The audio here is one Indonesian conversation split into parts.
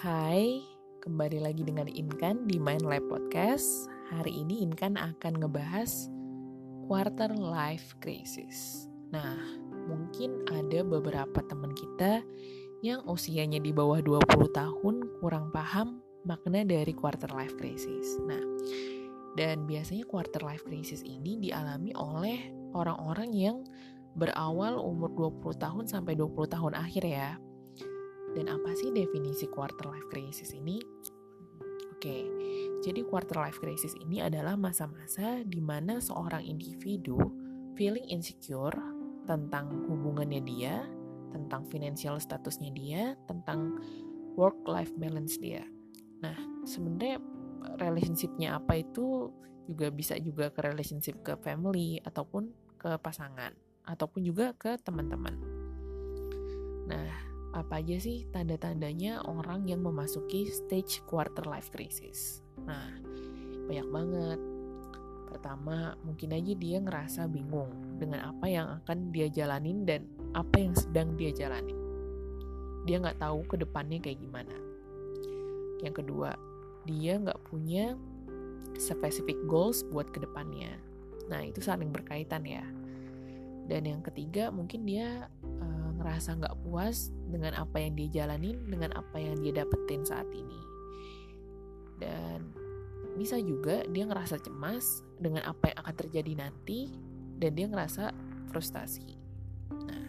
Hai, kembali lagi dengan Inkan di Mind Lab Podcast. Hari ini Inkan akan ngebahas quarter life crisis. Nah, mungkin ada beberapa teman kita yang usianya di bawah 20 tahun kurang paham makna dari quarter life crisis. Nah, dan biasanya quarter life crisis ini dialami oleh orang-orang yang berawal umur 20 tahun sampai 20 tahun akhir ya dan apa sih definisi quarter life crisis ini? Oke, jadi quarter life crisis ini adalah masa-masa di mana seorang individu feeling insecure tentang hubungannya dia, tentang financial statusnya dia, tentang work-life balance dia. Nah, sebenarnya relationshipnya apa itu juga bisa juga ke relationship ke family ataupun ke pasangan ataupun juga ke teman-teman. Nah, apa aja sih tanda-tandanya orang yang memasuki stage quarter life crisis? Nah, banyak banget. Pertama, mungkin aja dia ngerasa bingung dengan apa yang akan dia jalanin dan apa yang sedang dia jalanin. Dia nggak tahu ke depannya kayak gimana. Yang kedua, dia nggak punya specific goals buat ke depannya. Nah, itu saling berkaitan ya. Dan yang ketiga, mungkin dia uh, ngerasa nggak puas dengan apa yang dia jalanin, dengan apa yang dia dapetin saat ini. Dan bisa juga dia ngerasa cemas dengan apa yang akan terjadi nanti, dan dia ngerasa frustasi. Nah,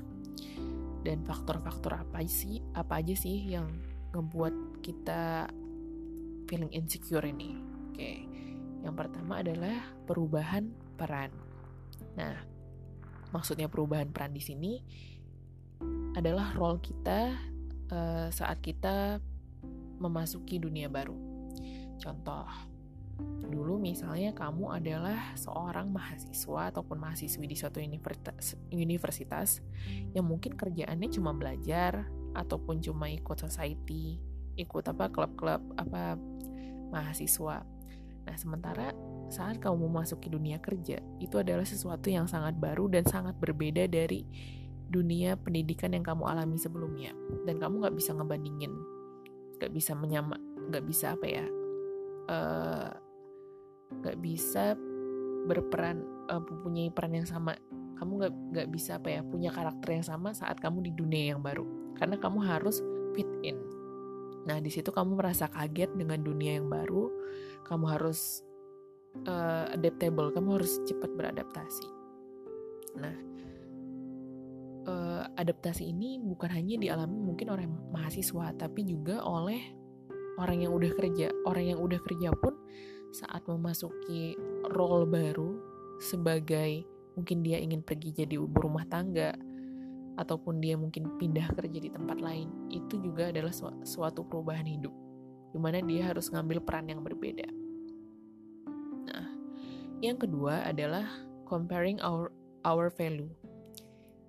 dan faktor-faktor apa sih, apa aja sih yang ngebuat kita feeling insecure ini? Oke, yang pertama adalah perubahan peran. Nah, maksudnya perubahan peran di sini adalah role kita uh, saat kita memasuki dunia baru. Contoh, dulu misalnya kamu adalah seorang mahasiswa ataupun mahasiswi di suatu universitas, universitas yang mungkin kerjaannya cuma belajar ataupun cuma ikut society, ikut apa klub-klub apa mahasiswa. Nah, sementara saat kamu memasuki dunia kerja, itu adalah sesuatu yang sangat baru dan sangat berbeda dari dunia pendidikan yang kamu alami sebelumnya. Dan kamu nggak bisa ngebandingin nggak bisa menyama nggak bisa apa ya eh, nggak uh, bisa berperan uh, mempunyai peran yang sama. Kamu nggak nggak bisa apa ya punya karakter yang sama saat kamu di dunia yang baru. Karena kamu harus fit in. Nah di situ kamu merasa kaget dengan dunia yang baru. Kamu harus uh, adaptable. Kamu harus cepat beradaptasi. Nah uh, adaptasi ini bukan hanya dialami mungkin oleh mahasiswa tapi juga oleh orang yang udah kerja. Orang yang udah kerja pun saat memasuki role baru sebagai mungkin dia ingin pergi jadi ibu rumah tangga ataupun dia mungkin pindah kerja di tempat lain itu juga adalah su suatu perubahan hidup di mana dia harus ngambil peran yang berbeda. Nah yang kedua adalah comparing our our value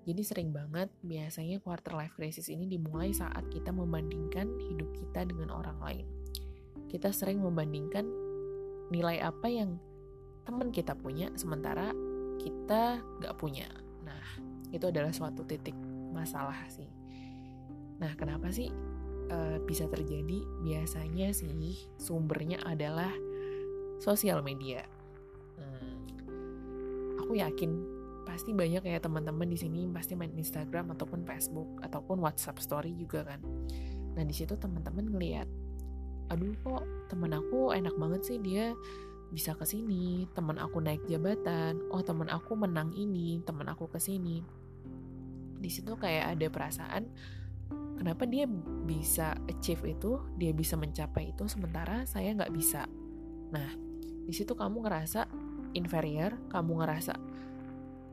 jadi sering banget biasanya quarter life crisis ini dimulai saat kita membandingkan hidup kita dengan orang lain. Kita sering membandingkan nilai apa yang teman kita punya sementara kita gak punya. Nah, itu adalah suatu titik masalah sih. Nah, kenapa sih uh, bisa terjadi? Biasanya sih sumbernya adalah sosial media. Hmm, aku yakin pasti banyak ya teman-teman di sini pasti main Instagram ataupun Facebook ataupun WhatsApp Story juga kan. Nah di situ teman-teman ngelihat, aduh kok temen aku enak banget sih dia bisa ke sini, teman aku naik jabatan, oh teman aku menang ini, teman aku ke sini. Di situ kayak ada perasaan kenapa dia bisa achieve itu, dia bisa mencapai itu sementara saya nggak bisa. Nah, di situ kamu ngerasa inferior, kamu ngerasa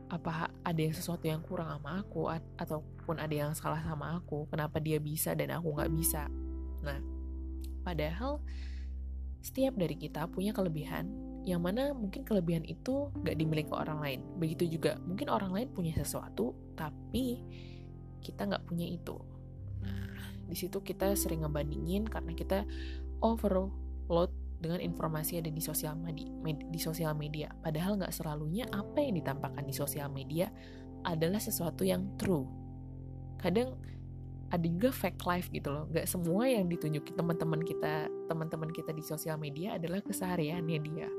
apa ada yang sesuatu yang kurang sama aku ataupun ada yang salah sama aku kenapa dia bisa dan aku nggak bisa. Nah padahal setiap dari kita punya kelebihan yang mana mungkin kelebihan itu nggak dimiliki orang lain. Begitu juga mungkin orang lain punya sesuatu tapi kita nggak punya itu. Nah. Di situ kita sering ngebandingin karena kita overload dengan informasi ada di sosial media, di sosial media. Padahal nggak selalunya apa yang ditampakkan di sosial media adalah sesuatu yang true. Kadang ada juga fake life gitu loh nggak semua yang ditunjukin teman-teman kita teman-teman kita di sosial media adalah kesehariannya dia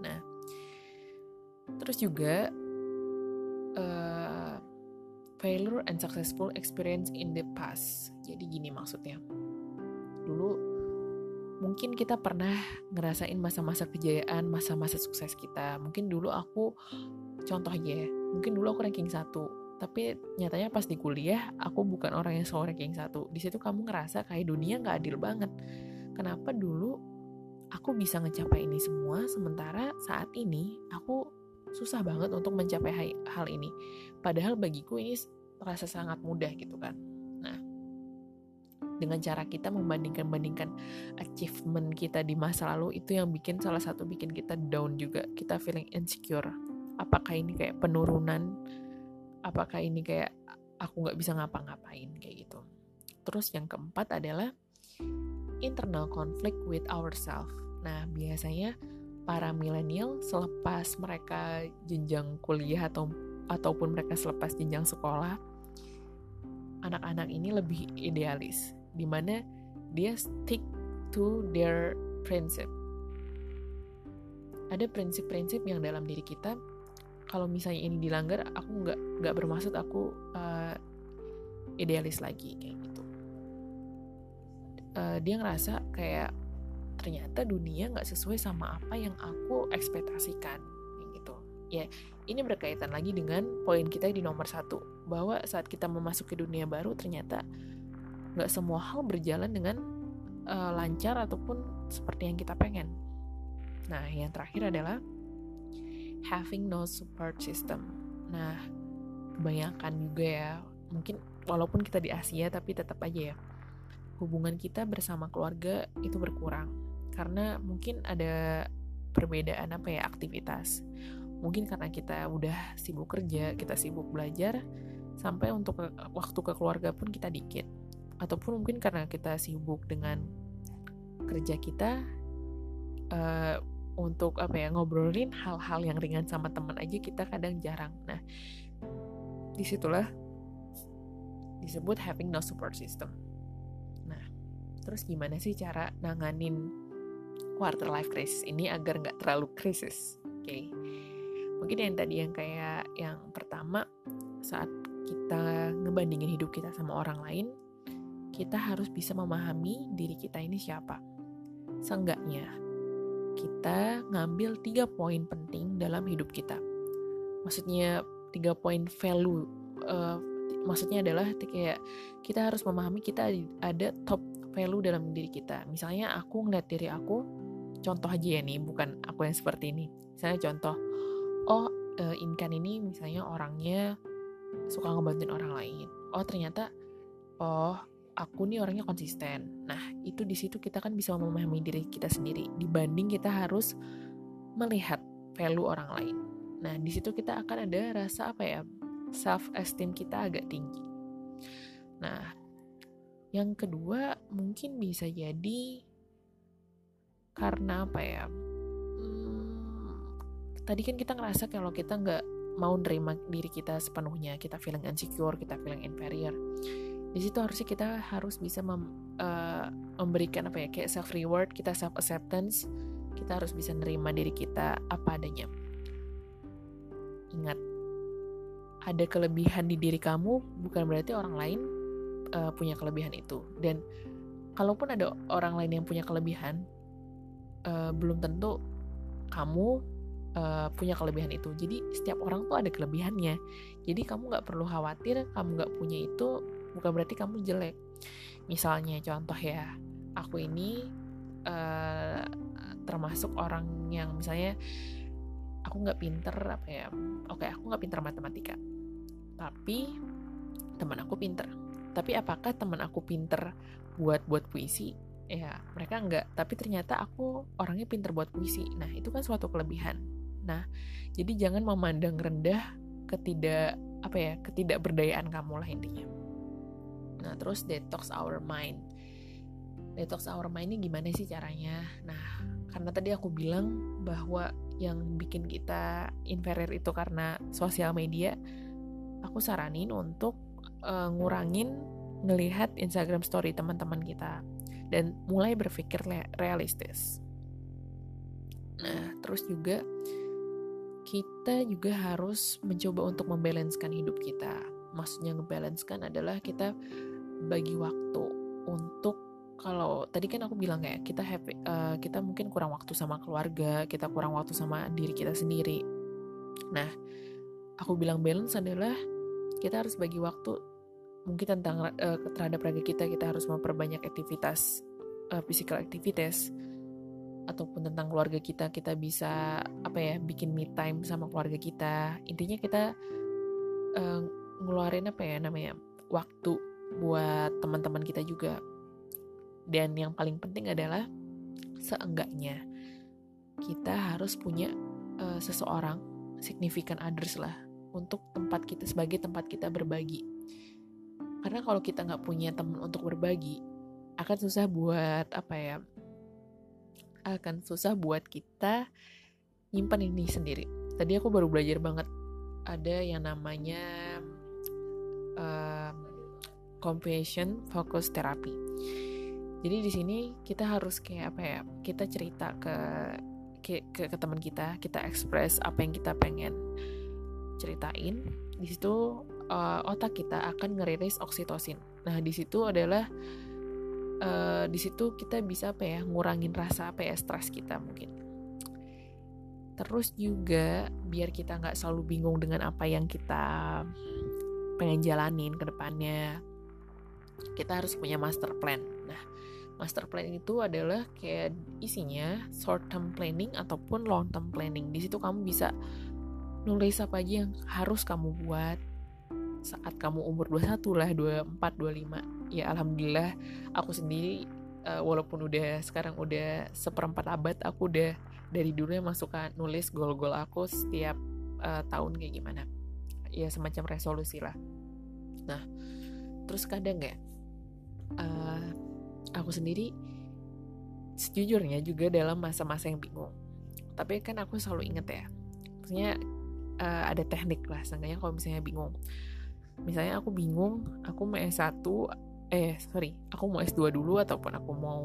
nah terus juga uh, failure and successful experience in the past jadi gini maksudnya dulu mungkin kita pernah ngerasain masa-masa kejayaan, masa-masa sukses kita. Mungkin dulu aku contoh aja ya, mungkin dulu aku ranking satu, tapi nyatanya pas di kuliah aku bukan orang yang selalu ranking satu. Di situ kamu ngerasa kayak dunia nggak adil banget. Kenapa dulu aku bisa ngecapai ini semua sementara saat ini aku susah banget untuk mencapai hal ini? Padahal bagiku ini terasa sangat mudah gitu kan dengan cara kita membandingkan-bandingkan achievement kita di masa lalu itu yang bikin salah satu bikin kita down juga. Kita feeling insecure. Apakah ini kayak penurunan? Apakah ini kayak aku nggak bisa ngapa-ngapain kayak gitu. Terus yang keempat adalah internal conflict with ourselves. Nah biasanya para milenial selepas mereka jenjang kuliah atau ataupun mereka selepas jenjang sekolah anak-anak ini lebih idealis di mana dia stick to their principle ada prinsip-prinsip yang dalam diri kita kalau misalnya ini dilanggar aku nggak nggak bermaksud aku uh, idealis lagi kayak gitu. Uh, dia ngerasa kayak ternyata dunia nggak sesuai sama apa yang aku ekspektasikan gitu. Ya ini berkaitan lagi dengan poin kita di nomor satu bahwa saat kita memasuki dunia baru ternyata nggak semua hal berjalan dengan uh, lancar ataupun seperti yang kita pengen nah yang terakhir adalah having no support system. Nah, kebanyakan juga ya, mungkin walaupun kita di Asia tapi tetap aja ya, hubungan kita bersama keluarga itu berkurang. Karena mungkin ada perbedaan apa ya, aktivitas. Mungkin karena kita udah sibuk kerja, kita sibuk belajar, sampai untuk waktu ke keluarga pun kita dikit. Ataupun mungkin karena kita sibuk dengan kerja kita, uh, untuk apa ya ngobrolin hal-hal yang ringan sama teman aja kita kadang jarang. Nah, di situlah disebut having no support system. Nah, terus gimana sih cara nanganin quarter life crisis ini agar nggak terlalu krisis? Oke, okay. mungkin yang tadi yang kayak yang pertama saat kita ngebandingin hidup kita sama orang lain, kita harus bisa memahami diri kita ini siapa. Seenggaknya kita ngambil tiga poin penting dalam hidup kita. Maksudnya tiga poin value. Uh, maksudnya adalah kayak kita harus memahami kita ada top value dalam diri kita. Misalnya aku ngeliat diri aku, contoh aja ya nih, bukan aku yang seperti ini. Misalnya contoh, oh uh, Inkan ini misalnya orangnya suka ngebantuin orang lain. Oh ternyata, oh aku nih orangnya konsisten. Nah, itu di situ kita kan bisa memahami diri kita sendiri dibanding kita harus melihat value orang lain. Nah, di situ kita akan ada rasa apa ya? self esteem kita agak tinggi. Nah, yang kedua mungkin bisa jadi karena apa ya? Hmm, tadi kan kita ngerasa kalau kita nggak mau nerima diri kita sepenuhnya, kita feeling insecure, kita feeling inferior di situ harusnya kita harus bisa mem, uh, memberikan apa ya kayak self reward kita self acceptance kita harus bisa nerima diri kita apa adanya. Ingat ada kelebihan di diri kamu bukan berarti orang lain uh, punya kelebihan itu. Dan kalaupun ada orang lain yang punya kelebihan uh, belum tentu kamu uh, punya kelebihan itu. Jadi setiap orang tuh ada kelebihannya. Jadi kamu nggak perlu khawatir kamu nggak punya itu bukan berarti kamu jelek. Misalnya contoh ya aku ini uh, termasuk orang yang misalnya aku nggak pinter apa ya oke aku nggak pinter matematika tapi teman aku pinter. Tapi apakah teman aku pinter buat buat puisi? Ya mereka nggak. Tapi ternyata aku orangnya pinter buat puisi. Nah itu kan suatu kelebihan. Nah jadi jangan memandang rendah ketidak apa ya ketidakberdayaan kamu lah intinya Nah, terus detox our mind. Detox our mind ini gimana sih caranya? Nah, karena tadi aku bilang bahwa yang bikin kita inferior itu karena sosial media, aku saranin untuk uh, ngurangin ngelihat Instagram story teman-teman kita dan mulai berpikir realistis. Nah, terus juga kita juga harus mencoba untuk membalancekan hidup kita. Maksudnya ngebalancekan adalah kita bagi waktu untuk kalau tadi kan aku bilang kayak kita happy uh, kita mungkin kurang waktu sama keluarga, kita kurang waktu sama diri kita sendiri. Nah, aku bilang balance adalah kita harus bagi waktu mungkin tentang uh, terhadap raga kita kita harus memperbanyak aktivitas uh, physical activities ataupun tentang keluarga kita kita bisa apa ya bikin me time sama keluarga kita intinya kita uh, ngeluarin apa ya namanya waktu buat teman-teman kita juga dan yang paling penting adalah seenggaknya kita harus punya uh, seseorang significant others lah untuk tempat kita sebagai tempat kita berbagi karena kalau kita nggak punya teman untuk berbagi akan susah buat apa ya akan susah buat kita nyimpan ini sendiri. Tadi aku baru belajar banget ada yang namanya compassion focus therapy. Jadi di sini kita harus kayak apa ya? Kita cerita ke ke, ke, ke teman kita, kita express apa yang kita pengen ceritain. Di situ uh, otak kita akan ngerilis oksitosin. Nah, di situ adalah uh, di situ kita bisa apa ya ngurangin rasa apa ya stres kita mungkin terus juga biar kita nggak selalu bingung dengan apa yang kita pengen jalanin ke depannya kita harus punya master plan. Nah master plan itu adalah kayak isinya short term planning ataupun long term planning. Di situ kamu bisa nulis apa aja yang harus kamu buat saat kamu umur 21 lah 24 25 ya alhamdulillah aku sendiri uh, walaupun udah sekarang udah seperempat abad aku udah dari dulu yang masuk nulis goal-goal aku setiap uh, tahun kayak gimana. Ya semacam resolusi lah. Nah terus kadang nggak uh, aku sendiri sejujurnya juga dalam masa-masa yang bingung. Tapi kan aku selalu inget ya maksudnya uh, ada teknik lah seenggaknya kalau misalnya bingung. Misalnya aku bingung aku mau S1 eh sorry aku mau S2 dulu ataupun aku mau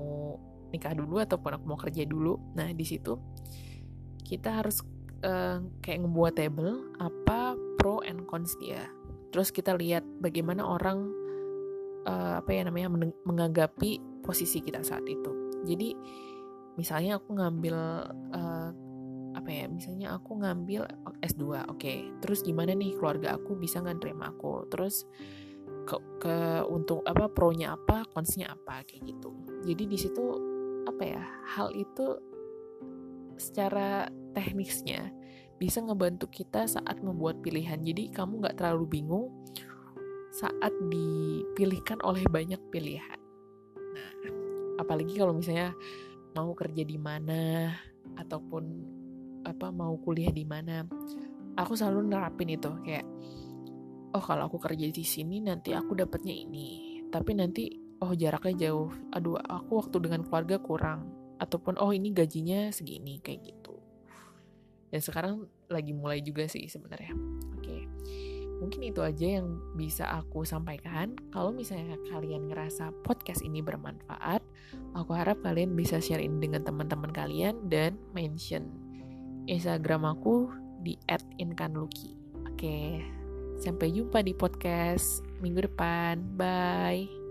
nikah dulu ataupun aku mau kerja dulu. Nah di situ kita harus uh, kayak ngebuat table apa pro and cons dia. Terus kita lihat bagaimana orang uh, apa ya namanya menganggapi posisi kita saat itu jadi misalnya aku ngambil uh, apa ya misalnya aku ngambil S2 oke okay. terus gimana nih keluarga aku bisa nggak terima aku terus ke, ke untuk apa pro-nya apa, konsnya apa kayak gitu. Jadi di situ apa ya? Hal itu secara teknisnya bisa ngebantu kita saat membuat pilihan. Jadi kamu nggak terlalu bingung saat dipilihkan oleh banyak pilihan. Nah, apalagi kalau misalnya mau kerja di mana ataupun apa mau kuliah di mana, aku selalu nerapin itu kayak oh kalau aku kerja di sini nanti aku dapatnya ini tapi nanti oh jaraknya jauh. Aduh aku waktu dengan keluarga kurang ataupun oh ini gajinya segini kayak gitu. Dan sekarang lagi mulai juga sih sebenarnya mungkin itu aja yang bisa aku sampaikan kalau misalnya kalian ngerasa podcast ini bermanfaat aku harap kalian bisa share ini dengan teman-teman kalian dan mention Instagram aku di @inkanluki oke Sampai jumpa di podcast minggu depan. Bye.